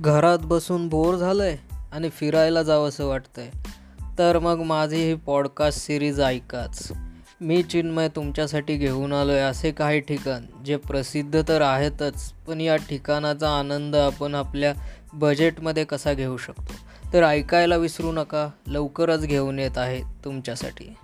घरात बसून बोर झालं आहे आणि फिरायला जावंसं आहे तर मग माझी ही पॉडकास्ट सिरीज ऐकाच. मी चिन्मय तुमच्यासाठी घेऊन आलो आहे असे काही ठिकाण जे प्रसिद्ध तर आहेतच पण या ठिकाणाचा आनंद आपण आपल्या बजेटमध्ये कसा घेऊ शकतो? तर ऐकायला विसरू नका लवकरच घेऊन येत आहे तुमच्यासाठी.